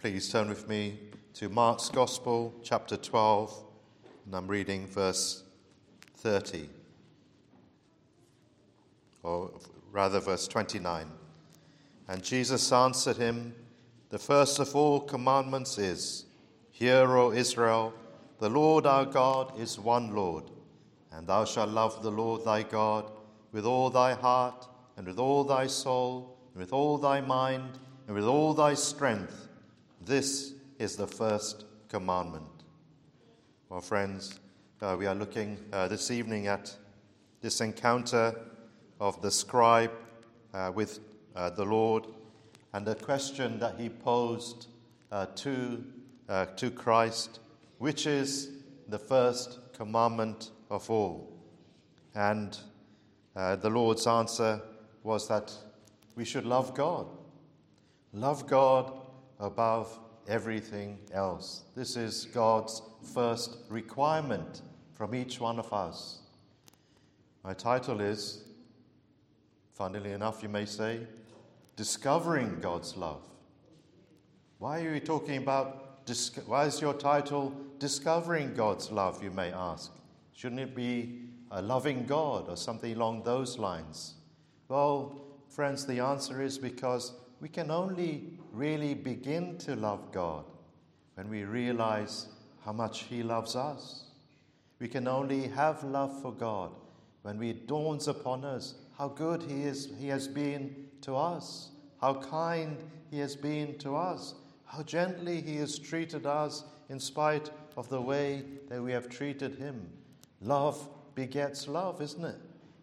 please turn with me to Mark's Gospel, chapter 12, and I'm reading verse 30, or rather, verse 29. And Jesus answered him, The first of all commandments is, Hear, O Israel, the Lord our God is one Lord, and thou shalt love the Lord thy God with all thy heart, and with all thy soul, and with all thy mind, and with all thy strength. This is the first commandment. Well, friends, uh, we are looking uh, this evening at this encounter of the scribe uh, with uh, the Lord and the question that he posed uh, to, uh, to Christ, which is the first commandment of all. And the Lord's answer was that we should love God. Love God above everything else. This is God's first requirement from each one of us. My title is, funnily enough, you may say, Discovering God's Love. Why are you talking about, why is your title Discovering God's Love, you may ask? Shouldn't it be a loving God or something along those lines? Well, friends, the answer is because we can only really begin to love God when we realize how much He loves us. We can only have love for God when it dawns upon us how good He is He has been to us, how kind He has been to us, how gently He has treated us in spite of the way that we have treated Him. Love begets love, isn't it?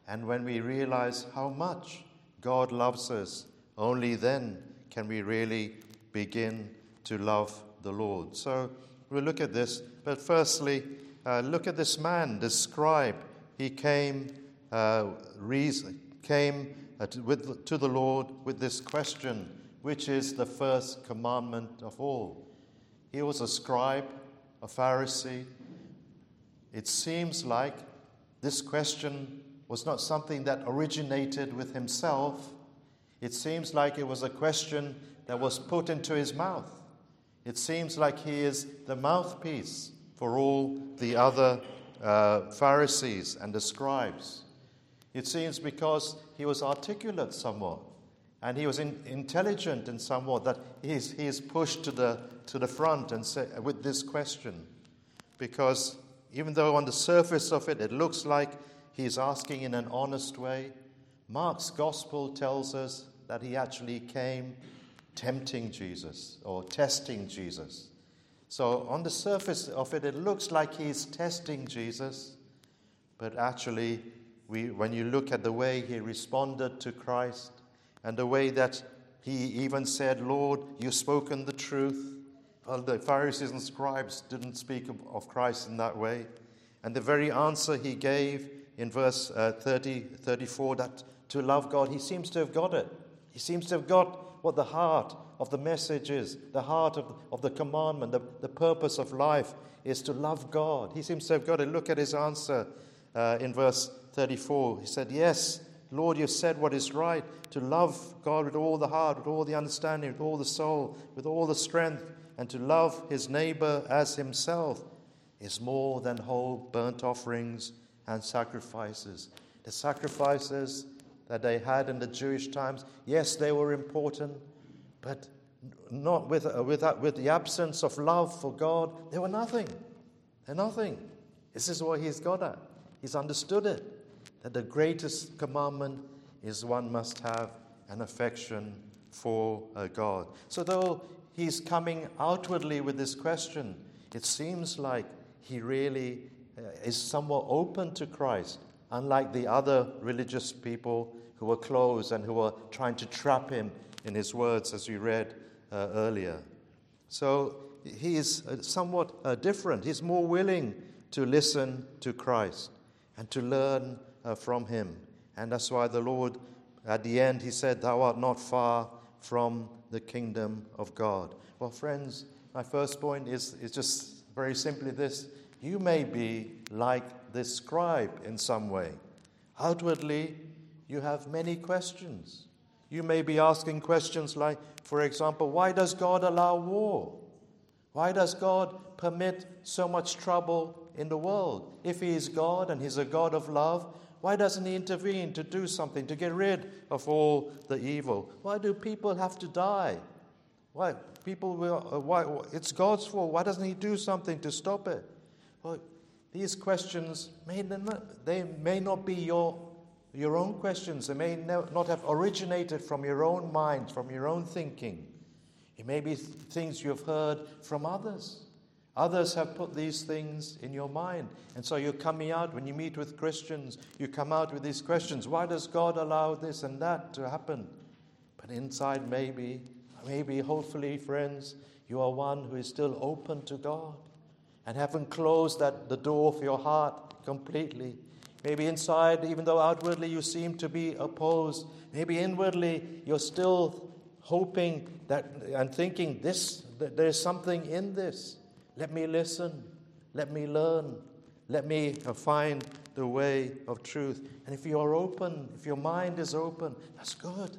And when we realize how much God loves us, only then can we really begin to love the Lord. So we'll look at this. But firstly, uh, look at this man, this scribe. He came, uh, reason, came uh, to, with, to the Lord with this question, which is the first commandment of all. He was a scribe, a Pharisee. It seems like this question was not something that originated with himself. It seems like it was a question that was put into his mouth. It seems like he is the mouthpiece for all the other uh, Pharisees and the scribes. It seems because he was articulate somewhat and he was in, intelligent in somewhat that he is, he is pushed to the, to the front and say, with this question. Because even though on the surface of it it looks like he is asking in an honest way, Mark's gospel tells us that he actually came tempting Jesus or testing Jesus. So, on the surface of it, it looks like he's testing Jesus, but actually, we, when you look at the way he responded to Christ and the way that he even said, Lord, you've spoken the truth. Well, the Pharisees and scribes didn't speak of, Christ in that way. And the very answer he gave in verse uh, 30, 34, that to love God, he seems to have got it. He seems to have got what the heart of the message is, the heart of, of the commandment, the, the purpose of life is to love God. He seems to have got it. Look at his answer uh, in verse 34. He said, Yes, Lord, you said what is right to love God with all the heart, with all the understanding, with all the soul, with all the strength, and to love his neighbor as himself is more than whole burnt offerings and sacrifices. The sacrifices that they had in the Jewish times, yes, they were important, but not with, uh, with, with the absence of love for God, they were nothing. They're nothing. This is what he's got at. He's understood it that the greatest commandment is one must have an affection for uh, God. So, though he's coming outwardly with this question, it seems like he really uh, is somewhat open to Christ, unlike the other religious people who were closed and who were trying to trap him in his words, as we read uh, earlier. So he is uh, somewhat uh, different. He's more willing to listen to Christ and to learn uh, from him. And that's why the Lord, at the end, he said, Thou art not far from the kingdom of God. Well, friends, my first point is, is just very simply this you may be like this scribe in some way. Outwardly, you have many questions. You may be asking questions like, for example, why does God allow war? Why does God permit so much trouble in the world? If He is God and He's a God of love, why doesn't He intervene to do something, to get rid of all the evil? Why do people have to die? Why? People will, uh, why, it's God's fault. Why doesn't He do something to stop it? Well, these questions may they may not be your, your own questions. They may not have originated from your own mind, from your own thinking. It may be things you've heard from others. Others have put these things in your mind. And so you're coming out, when you meet with Christians, you come out with these questions Why does God allow this and that to happen? But inside, maybe, maybe, hopefully, friends, you are one who is still open to God and haven't closed that, the door of your heart completely. Maybe inside, even though outwardly you seem to be opposed, maybe inwardly you're still hoping that and thinking this that there's something in this. Let me listen. Let me learn. Let me find the way of truth. And if you're open, if your mind is open, that's good.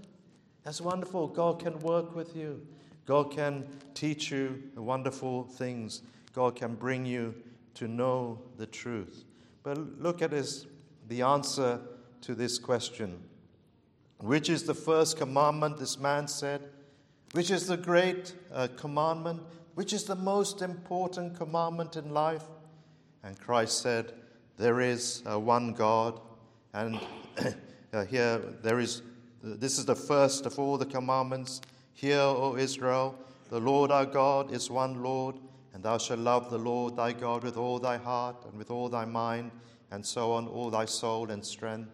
That's wonderful. God can work with you. God can teach you wonderful things. God can bring you to know the truth. But look at this, the answer to this question. Which is the first commandment, this man said? Which is the great uh, commandment? Which is the most important commandment in life? And Christ said, There is uh, one God. And uh, here, there is, this is the first of all the commandments. Hear, O Israel, the Lord our God is one Lord, and thou shalt love the Lord thy God with all thy heart and with all thy mind, and so on, all thy soul and strength.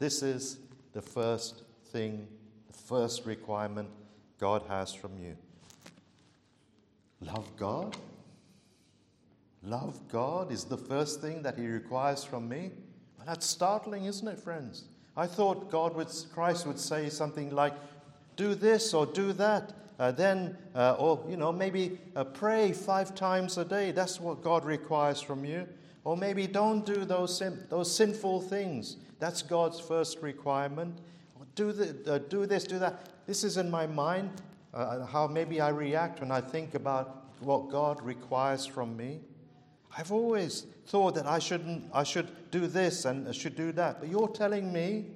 This is the first thing, the first requirement God has from you. Love God? Love God is the first thing that He requires from me? Well, that's startling, isn't it, friends? I thought God would, Christ would say something like, do this or do that. Uh, then, uh, or, you know, maybe uh, pray five times a day. That's what God requires from you. Or maybe don't do those, sin- those sinful things. That's God's first requirement. Or do, the, uh, do this, do that. This is in my mind uh, how maybe I react when I think about what God requires from me. I've always thought that I shouldn't, I should do this and I should do that. But you're telling me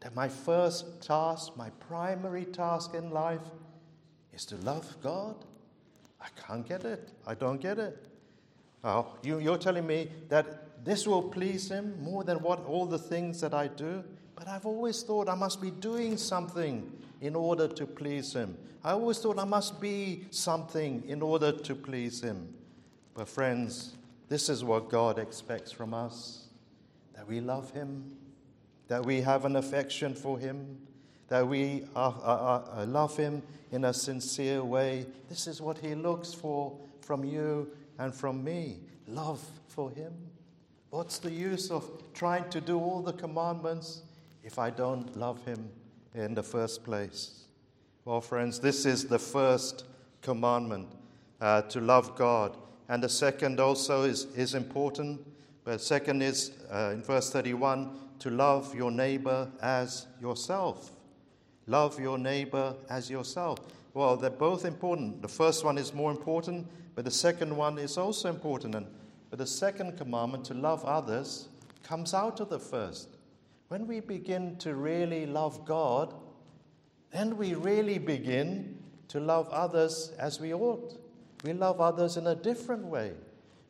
that my first task, my primary task in life, is to love God. I can't get it. I don't get it. Oh, you, you're telling me that this will please Him more than what all the things that I do. But I've always thought I must be doing something in order to please Him. I always thought I must be something in order to please Him. But, friends, this is what God expects from us that we love Him, that we have an affection for Him, that we are, are, are, love Him in a sincere way. This is what He looks for from you and from me love for Him. What's the use of trying to do all the commandments if I don't love Him in the first place? Well, friends, this is the first commandment uh, to love God. And the second also is, is important. But second is uh, in verse 31 to love your neighbor as yourself. Love your neighbor as yourself. Well, they're both important. The first one is more important, but the second one is also important. And, but the second commandment, to love others, comes out of the first. When we begin to really love God, then we really begin to love others as we ought. We love others in a different way.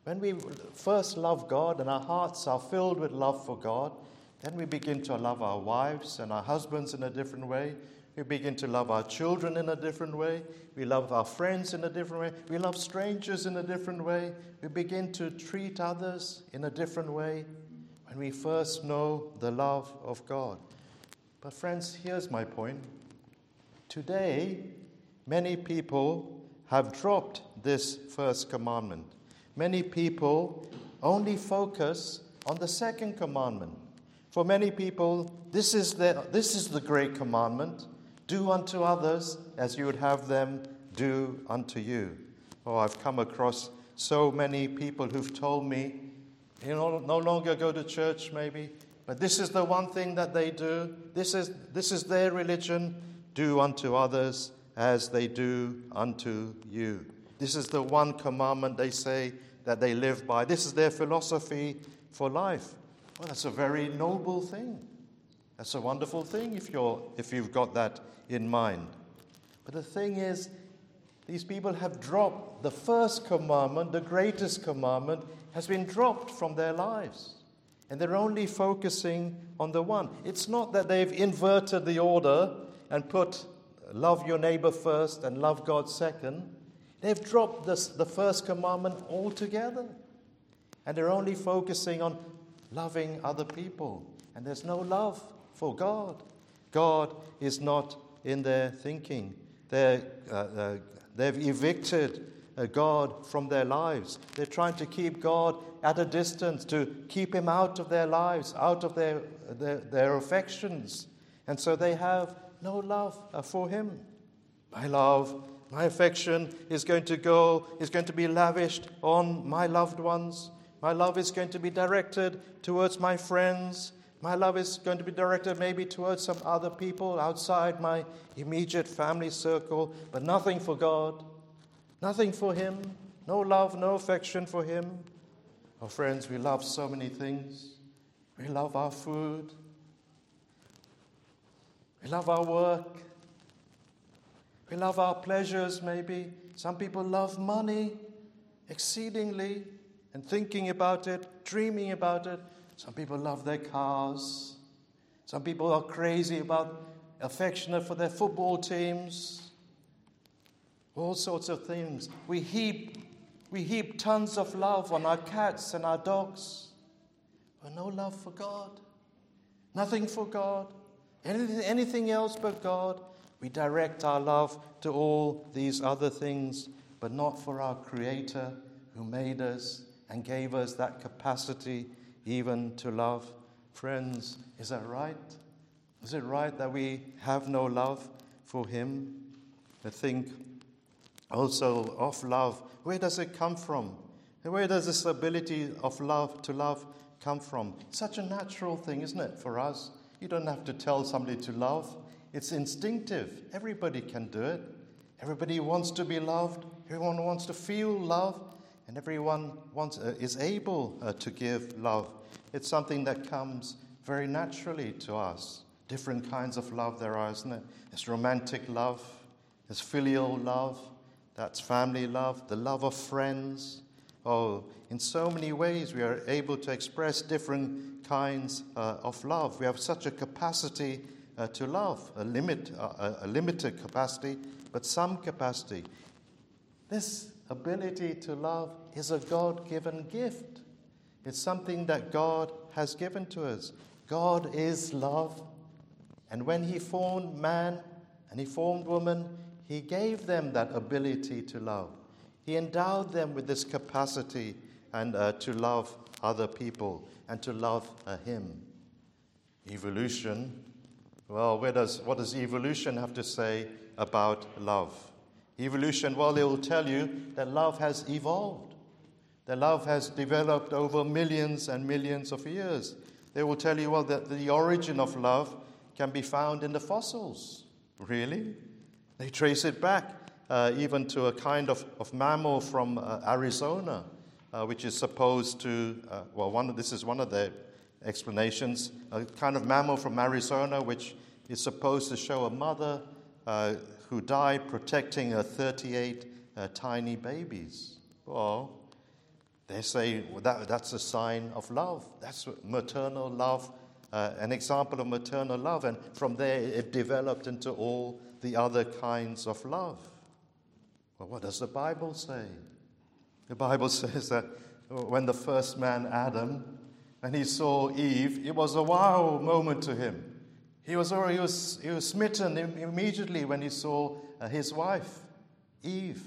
When we first love God and our hearts are filled with love for God, then we begin to love our wives and our husbands in a different way. We begin to love our children in a different way. We love our friends in a different way. We love strangers in a different way. We begin to treat others in a different way when we first know the love of God. But, friends, here's my point. Today, many people have dropped this first commandment. Many people only focus on the second commandment. For many people, this is the, this is the great commandment do unto others as you would have them do unto you. Oh, I've come across so many people who've told me, you know, no longer go to church maybe, but this is the one thing that they do. This is, this is their religion. do unto others as they do unto you. This is the one commandment they say that they live by. This is their philosophy for life. Well, that's a very noble thing. That's a wonderful thing if, you're, if you've got that in mind. But the thing is, these people have dropped the first commandment, the greatest commandment, has been dropped from their lives. And they're only focusing on the one. It's not that they've inverted the order and put love your neighbor first and love God second. They've dropped this, the first commandment altogether. And they're only focusing on loving other people. And there's no love for God. God is not in their thinking. They're, uh, uh, they've evicted uh, God from their lives. They're trying to keep God at a distance, to keep Him out of their lives, out of their, their, their affections. And so they have no love uh, for Him. My love, my affection is going to go, is going to be lavished on my loved ones. My love is going to be directed towards my friends. My love is going to be directed maybe towards some other people outside my immediate family circle, but nothing for God, nothing for Him, no love, no affection for Him. Oh, friends, we love so many things. We love our food, we love our work. We love our pleasures, maybe. Some people love money exceedingly and thinking about it, dreaming about it. Some people love their cars. Some people are crazy about, affectionate for their football teams. All sorts of things. We heap, we heap tons of love on our cats and our dogs, but no love for God. Nothing for God. Anything, anything else but God, we direct our love to all these other things, but not for our Creator who made us and gave us that capacity even to love. Friends, is that right? Is it right that we have no love for Him? I think also of love. Where does it come from? Where does this ability of love to love come from? Such a natural thing, isn't it, for us? You don't have to tell somebody to love. It's instinctive. Everybody can do it. Everybody wants to be loved. Everyone wants to feel love. And everyone wants, uh, is able uh, to give love. It's something that comes very naturally to us. Different kinds of love there are, isn't it? There's romantic love, there's filial love, that's family love, the love of friends. Oh, in so many ways we are able to express different kinds uh, of love. We have such a capacity uh, to love, a, limit, uh, a limited capacity, but some capacity. This ability to love is a God given gift. It's something that God has given to us. God is love. And when He formed man and He formed woman, He gave them that ability to love. He endowed them with this capacity and uh, to love other people and to love uh, Him. Evolution. Well, where does, what does evolution have to say about love? Evolution, well, it will tell you that love has evolved. That love has developed over millions and millions of years. They will tell you, well, that the origin of love can be found in the fossils. Really? They trace it back uh, even to a kind of, of mammal from uh, Arizona uh, which is supposed to, uh, well, one, this is one of the explanations, a kind of mammal from Arizona, which is supposed to show a mother uh, who died protecting her 38 uh, tiny babies. Well, they say well, that, that's a sign of love. That's maternal love, uh, an example of maternal love. And from there, it developed into all the other kinds of love. Well, what does the Bible say? The Bible says that when the first man, Adam, and he saw Eve, it was a wow moment to him. He was, he was, he was smitten immediately when he saw uh, his wife, Eve.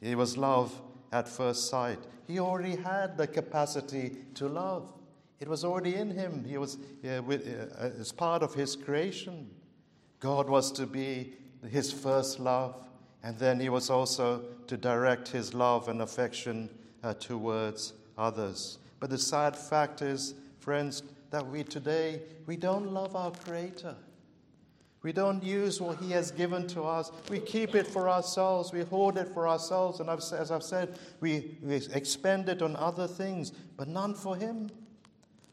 He was love at first sight. He already had the capacity to love. It was already in him. He was uh, with, uh, as part of his creation. God was to be his first love. And then he was also to direct his love and affection uh, towards others. But the sad fact is, friends, that we today, we don't love our Creator. We don't use what He has given to us. We keep it for ourselves. We hoard it for ourselves. And as I've said, we, we expend it on other things, but none for Him.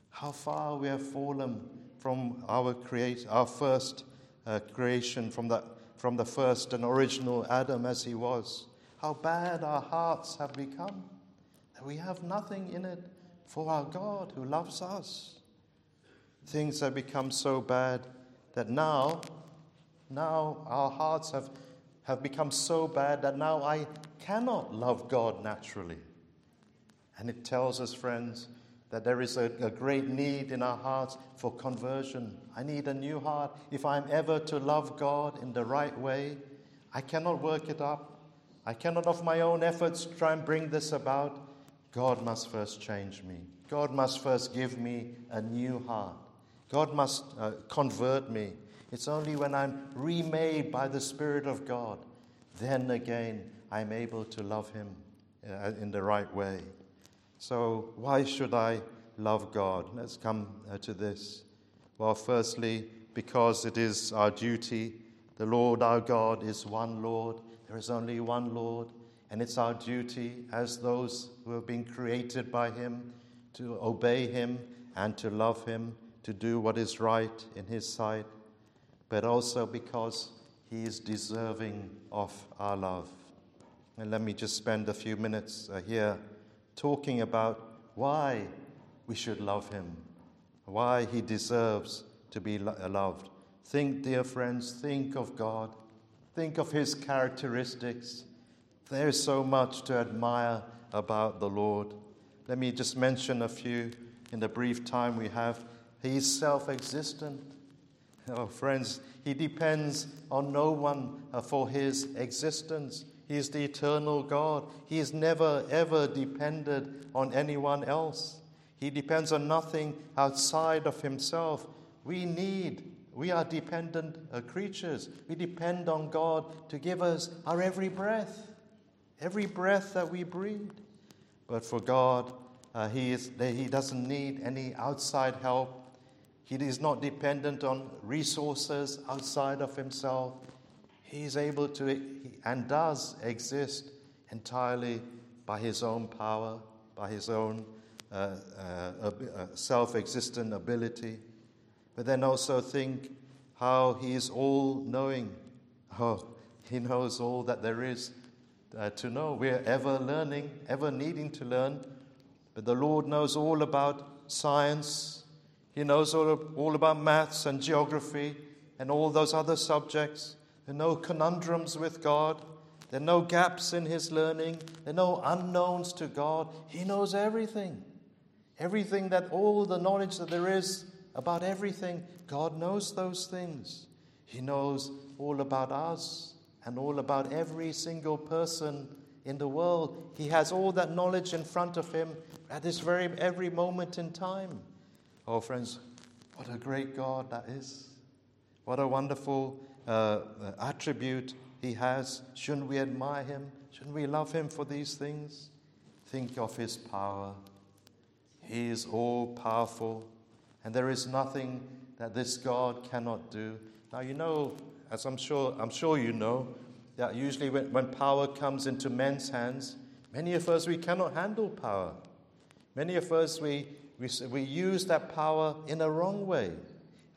How far we have fallen from our, create, our first uh, creation, from the, from the first and original Adam as he was. How bad our hearts have become. That we have nothing in it for our God who loves us. Things have become so bad that now, now our hearts have, have become so bad that now I cannot love God naturally. And it tells us, friends, that there is a, a, great need in our hearts for conversion. I need a new heart. If I'm ever to love God in the right way, I cannot work it up. I cannot, of my own efforts, try and bring this about. God must first change me. God must first give me a new heart. God must uh, convert me. It's only when I'm remade by the Spirit of God, then again I'm able to love Him uh, in the right way. So, why should I love God? Let's come uh, to this. Well, firstly, because it is our duty. The Lord our God is one Lord. There is only one Lord. And it's our duty as those who have been created by Him to obey Him and to love Him, to do what is right in His sight, but also because He is deserving of our love. And let me just spend a few minutes uh, here talking about why we should love him, why he deserves to be loved. Think, dear friends, think of God, think of his characteristics. There's so much to admire about the Lord. Let me just mention a few in the brief time we have. He's self existent. Oh, friends, he depends on no one uh, for his existence. He is the eternal God. He is never, ever depended on anyone else. He depends on nothing outside of himself. We need, we are dependent uh, creatures. We depend on God to give us our every breath, every breath that we breathe. But for God, uh, he, is, he doesn't need any outside help. He is not dependent on resources outside of himself. He is able to and does exist entirely by his own power, by his own uh, uh, uh, self existent ability. But then also think how he is all knowing. Oh, he knows all that there is uh, to know. We're ever learning, ever needing to learn. But the Lord knows all about science, He knows all, all about maths and geography and all those other subjects. There are no conundrums with God. There are no gaps in his learning. There are no unknowns to God. He knows everything. Everything that, all the knowledge that there is about everything, God knows those things. He knows all about us and all about every single person in the world. He has all that knowledge in front of him at this very every moment in time. Oh, friends, what a great God that is. What a wonderful uh, attribute he has. Shouldn't we admire him? Shouldn't we love him for these things? Think of his power. He is all powerful, and there is nothing that this God cannot do. Now, you know, as I'm sure, I'm sure you know, that usually when, when power comes into men's hands, many of us, we cannot handle power. Many of us, we, we, we use that power in a wrong way.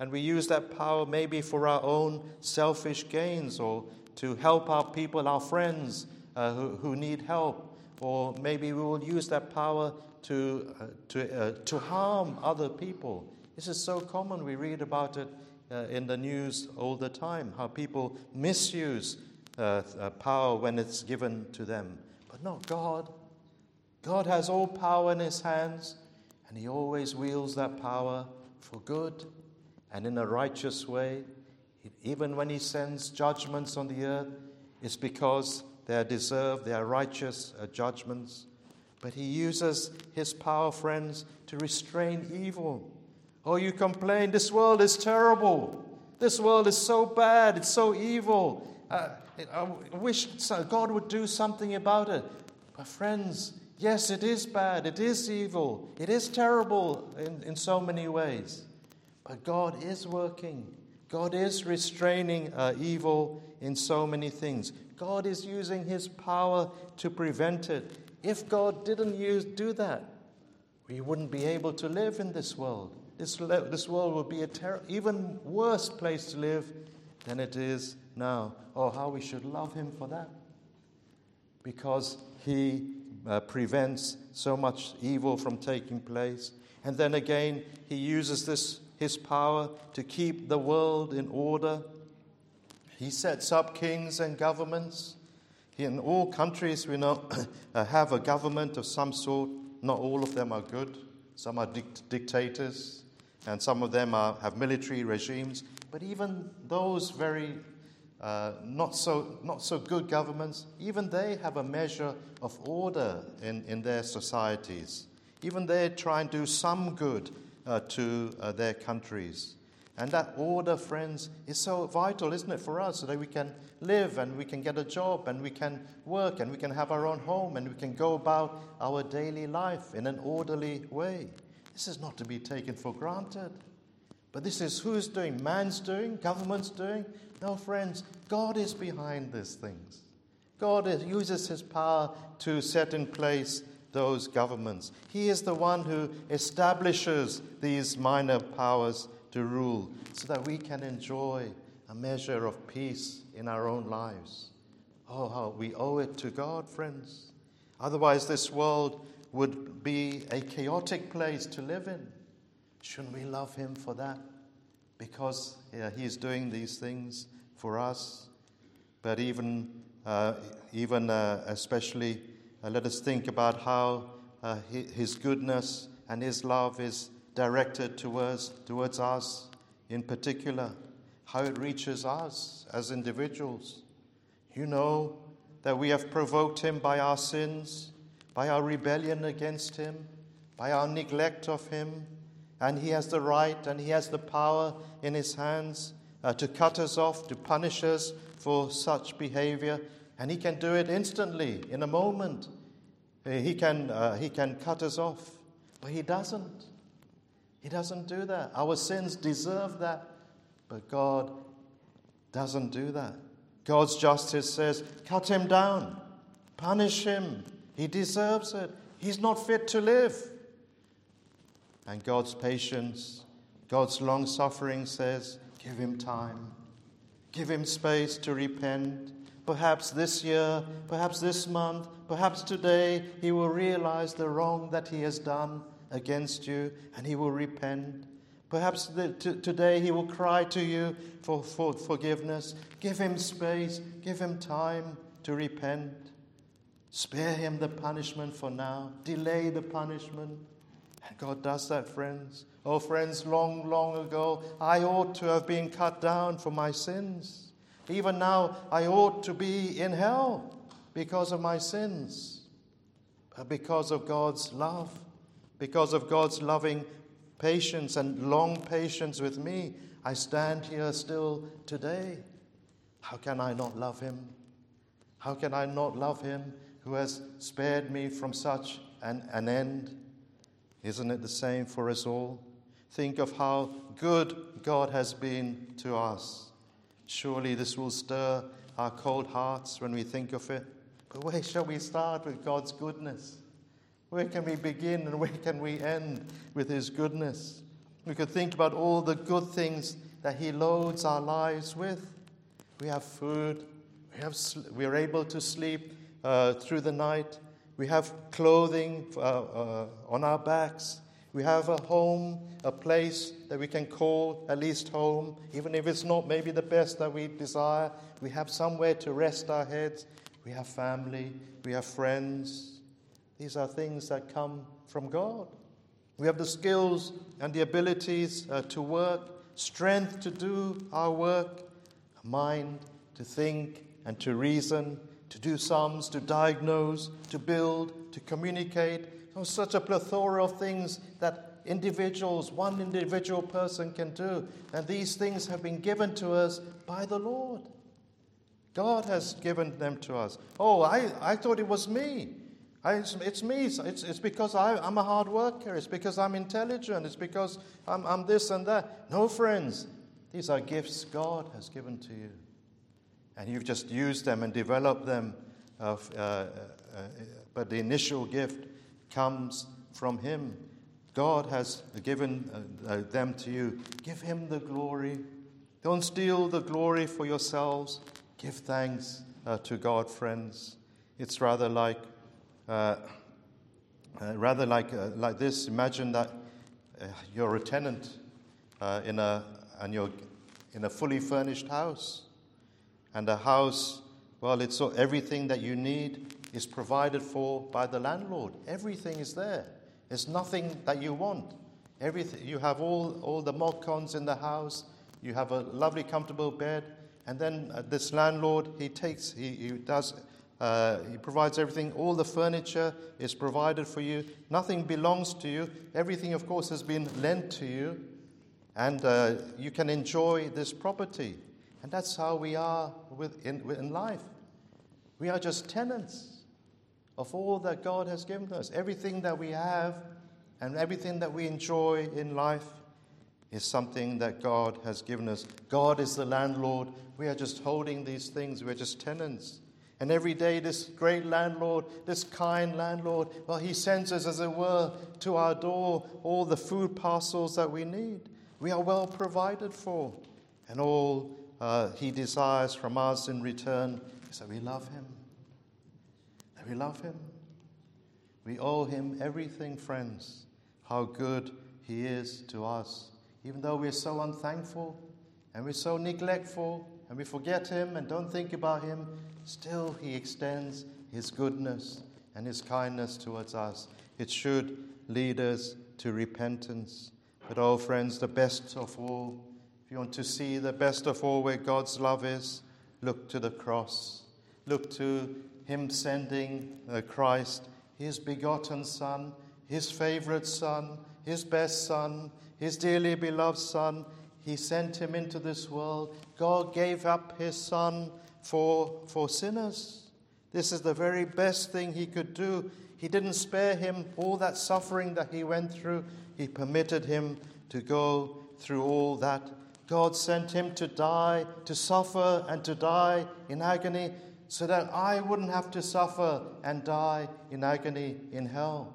And we use that power maybe for our own selfish gains or to help our people, our friends uh, who, who need help. Or maybe we will use that power to, uh, to, uh, to harm other people. This is so common. We read about it uh, in the news all the time how people misuse uh, uh, power when it's given to them. But not God. God has all power in his hands, and he always wields that power for good and in a righteous way. Even when he sends judgments on the earth, it's because they are deserved, they are righteous uh, judgments. But he uses his power, friends, to restrain evil. Oh, you complain, this world is terrible. This world is so bad, it's so evil. Uh, I wish God would do something about it. But, friends, yes, it is bad, it is evil, it is terrible in, in so many ways. But God is working. God is restraining uh, evil in so many things. God is using his power to prevent it. If God didn't use, do that, we wouldn't be able to live in this world. This, this world would be a ter- even worse place to live than it is now. Oh, how we should love him for that. Because he uh, prevents so much evil from taking place. And then again, he uses this, his power to keep the world in order. He sets up kings and governments. In all countries, we know, uh, have a government of some sort. Not all of them are good. Some are dict- dictators, and some of them are, have military regimes. But even those very uh, not, so, not so good governments, even they have a measure of order in, in their societies. Even they try and do some good uh, to uh, their countries. And that order, friends, is so vital, isn't it, for us, so that we can live and we can get a job and we can work and we can have our own home and we can go about our daily life in an orderly way. This is not to be taken for granted. But this is who's doing? Man's doing? Government's doing? No, friends, God is behind these things. God uses his power to set in place those governments. He is the one who establishes these minor powers to rule so that we can enjoy a measure of peace in our own lives. Oh, how we owe it to God, friends. Otherwise, this world would be a chaotic place to live in. Shouldn't we love him for that? Because yeah, he's doing these things for us. But even, uh, even uh, especially, uh, let us think about how uh, his goodness and his love is directed towards, towards us in particular, how it reaches us as individuals. You know that we have provoked him by our sins, by our rebellion against him, by our neglect of him, and He has the right and He has the power in His hands uh, to cut us off, to punish us for such behavior. And He can do it instantly, in a moment. Uh, he can, uh, he can cut us off, but He doesn't. He doesn't do that. Our sins deserve that, but God doesn't do that. God's justice says, cut him down, punish him. He deserves it. He's not fit to live. And God's patience, God's long suffering says, give him time, give him space to repent. Perhaps this year, perhaps this month, perhaps today, he will realize the wrong that he has done against you and he will repent. Perhaps the, t- today he will cry to you for, for forgiveness. Give him space, give him time to repent. Spare him the punishment for now, delay the punishment. And God does that, friends. Oh, friends, long, long ago, I ought to have been cut down for my sins. Even now, I ought to be in hell because of my sins. But because of God's love, because of God's loving patience and long patience with me, I stand here still today. How can I not love Him? How can I not love Him who has spared me from such an, an end? Isn't it the same for us all? Think of how good God has been to us. Surely this will stir our cold hearts when we think of it. But where shall we start with God's goodness? Where can we begin and where can we end with His goodness? We could think about all the good things that He loads our lives with. We have food, we, have, we are able to sleep uh, through the night, we have clothing uh, uh, on our backs. We have a home, a place that we can call at least home, even if it's not maybe the best that we desire. We have somewhere to rest our heads. We have family. We have friends. These are things that come from God. We have the skills and the abilities uh, to work, strength to do our work, a mind to think and to reason to do sums, to diagnose, to build, to communicate. Oh, such a plethora of things that individuals, one individual person can do. And these things have been given to us by the Lord. God has given them to us. Oh, I, I thought it was me. I, it's, it's, me. It's, it's because I, am a hard worker. It's because I'm intelligent. It's because I'm, I'm this and that. No, friends. These are gifts God has given to you. And you've just used them and developed them. Of, uh, uh, uh, but the initial gift comes from Him. God has given uh, uh, them to you. Give Him the glory. Don't steal the glory for yourselves. Give thanks uh, to God, friends. It's rather like, rather like, like this. Imagine that you're a tenant in a, and you're in a fully furnished house. And the house, well, it's so everything that you need is provided for by the landlord. Everything is there. There's nothing that you want. Everything you have all, all the mod cons in the house. You have a lovely, comfortable bed, and then uh, this landlord he takes he, he does uh, he provides everything. All the furniture is provided for you. Nothing belongs to you. Everything, of course, has been lent to you, and uh, you can enjoy this property. And that's how we are in, in life. We are just tenants of all that God has given us. Everything that we have and everything that we enjoy in life is something that God has given us. God is the landlord. We are just holding these things, we're just tenants. And every day, this great landlord, this kind landlord, well, he sends us, as it were, to our door all the food parcels that we need. We are well provided for. And all uh, he desires from us in return is that we love him. That we love him. We owe him everything, friends. How good he is to us. Even though we're so unthankful and we're so neglectful and we forget him and don't think about him, still he extends his goodness and his kindness towards us. It should lead us to repentance. But, oh, friends, the best of all you want to see the best of all where God's love is, look to the cross. Look to Him sending uh, Christ, His begotten Son, His favorite Son, His best Son, His dearly beloved Son. He sent Him into this world. God gave up His Son for, for sinners. This is the very best thing He could do. He didn't spare Him all that suffering that He went through, He permitted Him to go through all that God sent him to die, to suffer and to die in agony, so that I wouldn't have to suffer and die in agony in hell,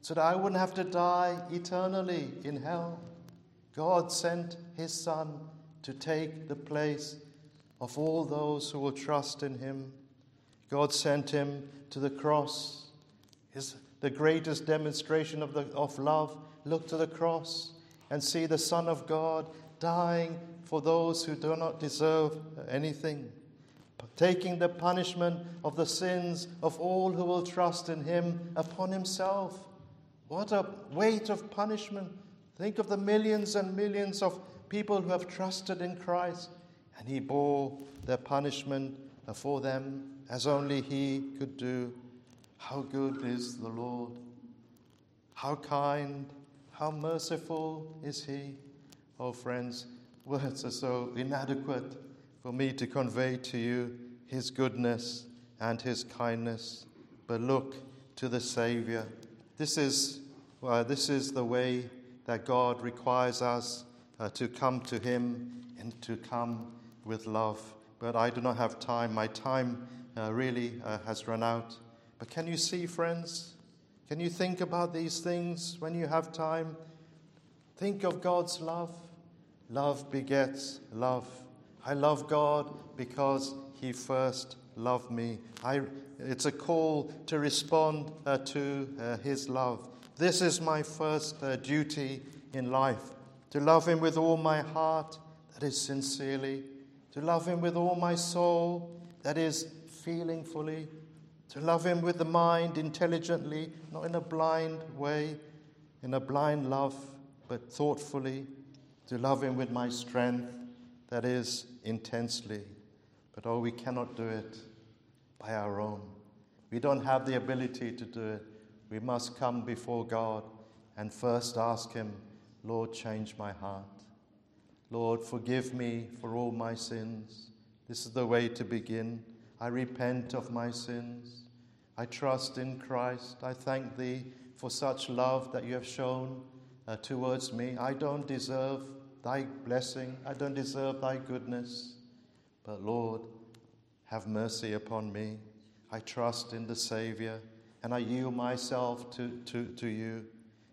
so that I wouldn't have to die eternally in hell. God sent his Son to take the place of all those who will trust in him. God sent him to the cross. Is the greatest demonstration of, the, of love. Look to the cross and see the Son of God dying for those who do not deserve anything, taking the punishment of the sins of all who will trust in him upon himself. What a weight of punishment. Think of the millions and millions of people who have trusted in Christ, and he bore their punishment for them as only he could do. How good is the Lord! How kind, how merciful is he! Oh, friends, words are so inadequate for me to convey to you his goodness and his kindness. But look to the Savior. This is, this is the way that God requires us uh, to come to him and to come with love. But I do not have time. My time uh, really uh, has run out. But can you see, friends? Can you think about these things when you have time? Think of God's love. Love begets love. I love God because He first loved me. I, it's a call to respond uh, to uh, His love. This is my first uh, duty in life to love Him with all my heart, that is sincerely, to love Him with all my soul, that is feelingfully, to love Him with the mind intelligently, not in a blind way, in a blind love, but thoughtfully to love Him with my strength, that is, intensely. But oh, we cannot do it by our own. We don't have the ability to do it. We must come before God and first ask Him, Lord, change my heart. Lord, forgive me for all my sins. This is the way to begin. I repent of my sins. I trust in Christ. I thank Thee for such love that you have shown uh, towards me. I don't deserve thy blessing. I don't deserve thy goodness. But Lord, have mercy upon me. I trust in the Savior and I yield myself to, to, to you.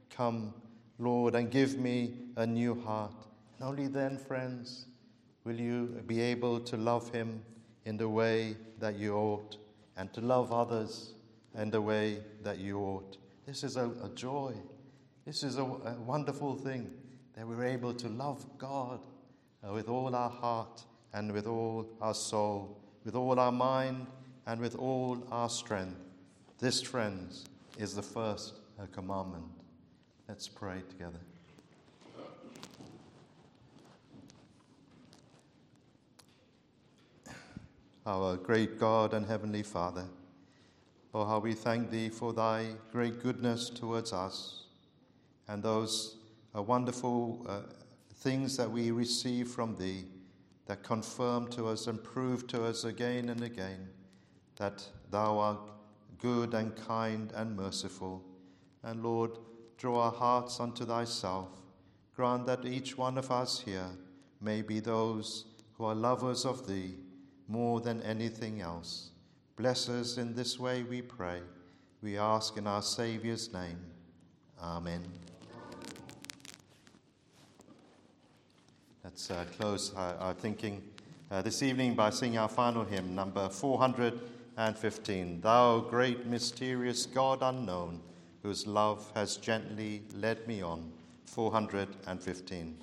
Come, Lord, and give me a new heart. And only then, friends, will you be able to love him in the way that you ought and to love others in the way that you ought. This is a, a joy. This is a, a, wonderful thing that we're able to love God uh, with all our heart and with all our soul, with all our mind and with all our strength. This, friends, is the first uh, commandment. Let's pray together. Our great God and Heavenly Father, oh, how we thank Thee for Thy great goodness towards us and those wonderful uh, things that we receive from Thee that confirm to us and prove to us again and again that Thou art good and kind and merciful. And Lord, draw our hearts unto Thyself. Grant that each one of us here may be those who are lovers of Thee more than anything else. Bless us in this way, we pray. We ask in our Saviour's name. Amen. Let's uh, close our, our thinking uh, this evening by singing our final hymn, number 415. Thou great mysterious God unknown, whose love has gently led me on. 415.